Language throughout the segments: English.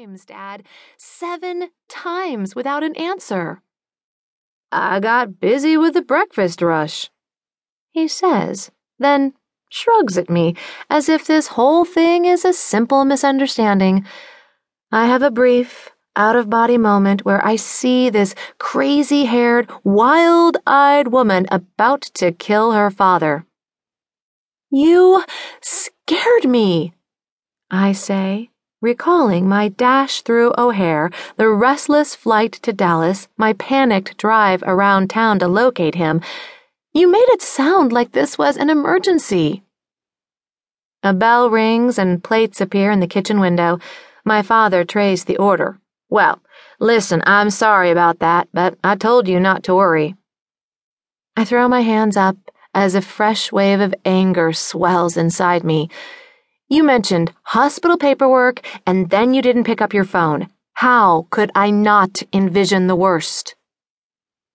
times, Dad. Seven times without an answer. I got busy with the breakfast rush, he says, then shrugs at me as if this whole thing is a simple misunderstanding. I have a brief, out of body moment where I see this crazy haired, wild eyed woman about to kill her father. You scared me, I say, recalling my dash through O'Hare, the restless flight to Dallas, my panicked drive around town to locate him. You made it sound like this was an emergency. A bell rings and plates appear in the kitchen window. My father trays the order. Well, listen, I'm sorry about that, but I told you not to worry. I throw my hands up as a fresh wave of anger swells inside me. You mentioned hospital paperwork and then you didn't pick up your phone. How could I not envision the worst?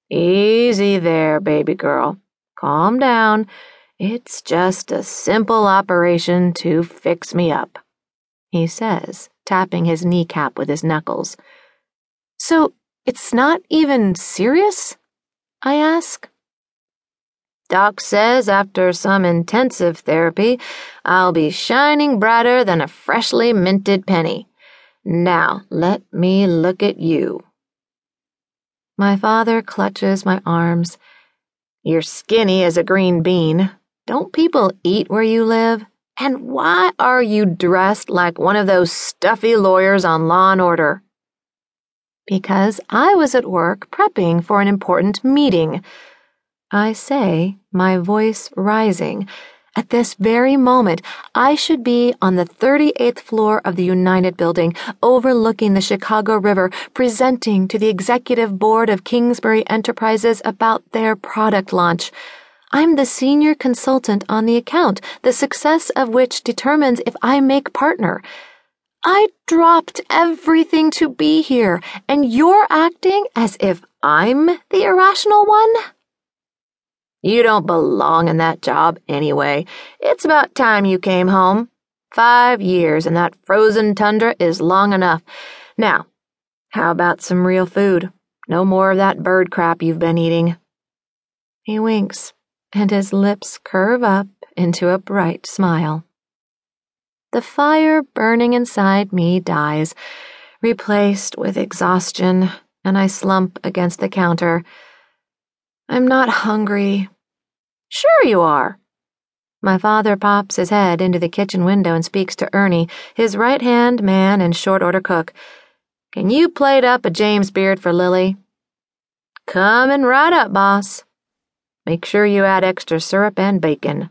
Easy there, baby girl. Calm down. It's just a simple operation to fix me up, he says tapping his kneecap with his knuckles. So it's not even serious? I ask. Doc says after some intensive therapy, I'll be shining brighter than a freshly minted penny. Now, let me look at you. My father clutches my arms. You're skinny as a green bean. Don't people eat where you live? And why are you dressed like one of those stuffy lawyers on Law and Order? Because I was at work prepping for an important meeting. I say, my voice rising. At this very moment, I should be on the 38th floor of the United Building, overlooking the Chicago River, presenting to the executive board of Kingsbury Enterprises about their product launch. I'm the senior consultant on the account, the success of which determines if I make partner. I dropped everything to be here, and you're acting as if I'm the irrational one? You don't belong in that job anyway. It's about time you came home. Five years in that frozen tundra is long enough. Now, how about some real food? No more of that bird crap you've been eating. He winks and his lips curve up into a bright smile. The fire burning inside me dies, replaced with exhaustion, and I slump against the counter. I'm not hungry. Sure you are. My father pops his head into the kitchen window and speaks to Ernie, his right hand man and short order cook. Can you plate up a James Beard for Lillie? Coming right up, boss. Make sure you add extra syrup and bacon.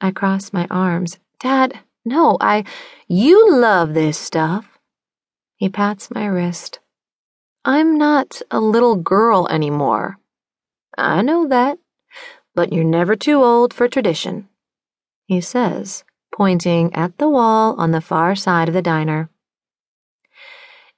I cross my arms. Dad, no, I. You love this stuff. He pats my wrist. I'm not a little girl anymore. I know that, but you're never too old for tradition, he says, pointing at the wall on the far side of the diner.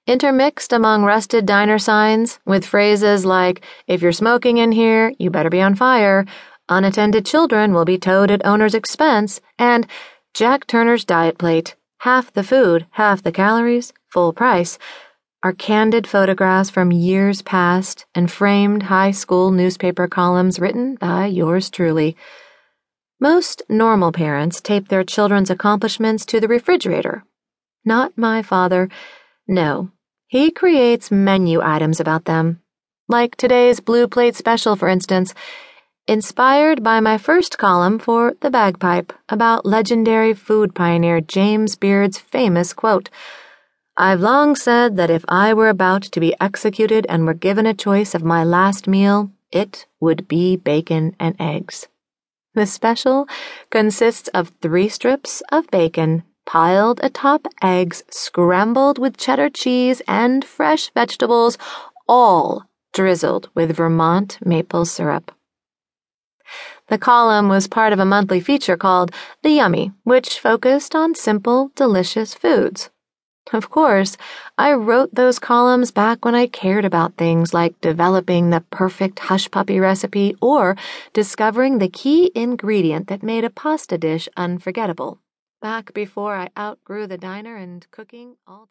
Intermixed among rusted diner signs, with phrases like, if you're smoking in here, you better be on fire, unattended children will be towed at owner's expense, and Jack Turner's diet plate, half the food, half the calories, full price, are candid photographs from years past and framed high school newspaper columns written by yours truly. Most normal parents tape their children's accomplishments to the refrigerator. Not my father. No, he creates menu items about them. Like today's Blue Plate special, for instance, inspired by my first column for The Bagpipe about legendary food pioneer James Beard's famous quote I've long said that if I were about to be executed and were given a choice of my last meal, it would be bacon and eggs. The special consists of three strips of bacon piled atop eggs scrambled with cheddar cheese and fresh vegetables, all drizzled with Vermont maple syrup. The column was part of a monthly feature called The Yummy, which focused on simple, delicious foods. Of course, I wrote those columns back when I cared about things like developing the perfect hush puppy recipe or discovering the key ingredient that made a pasta dish unforgettable back before I outgrew the diner and cooking altogether.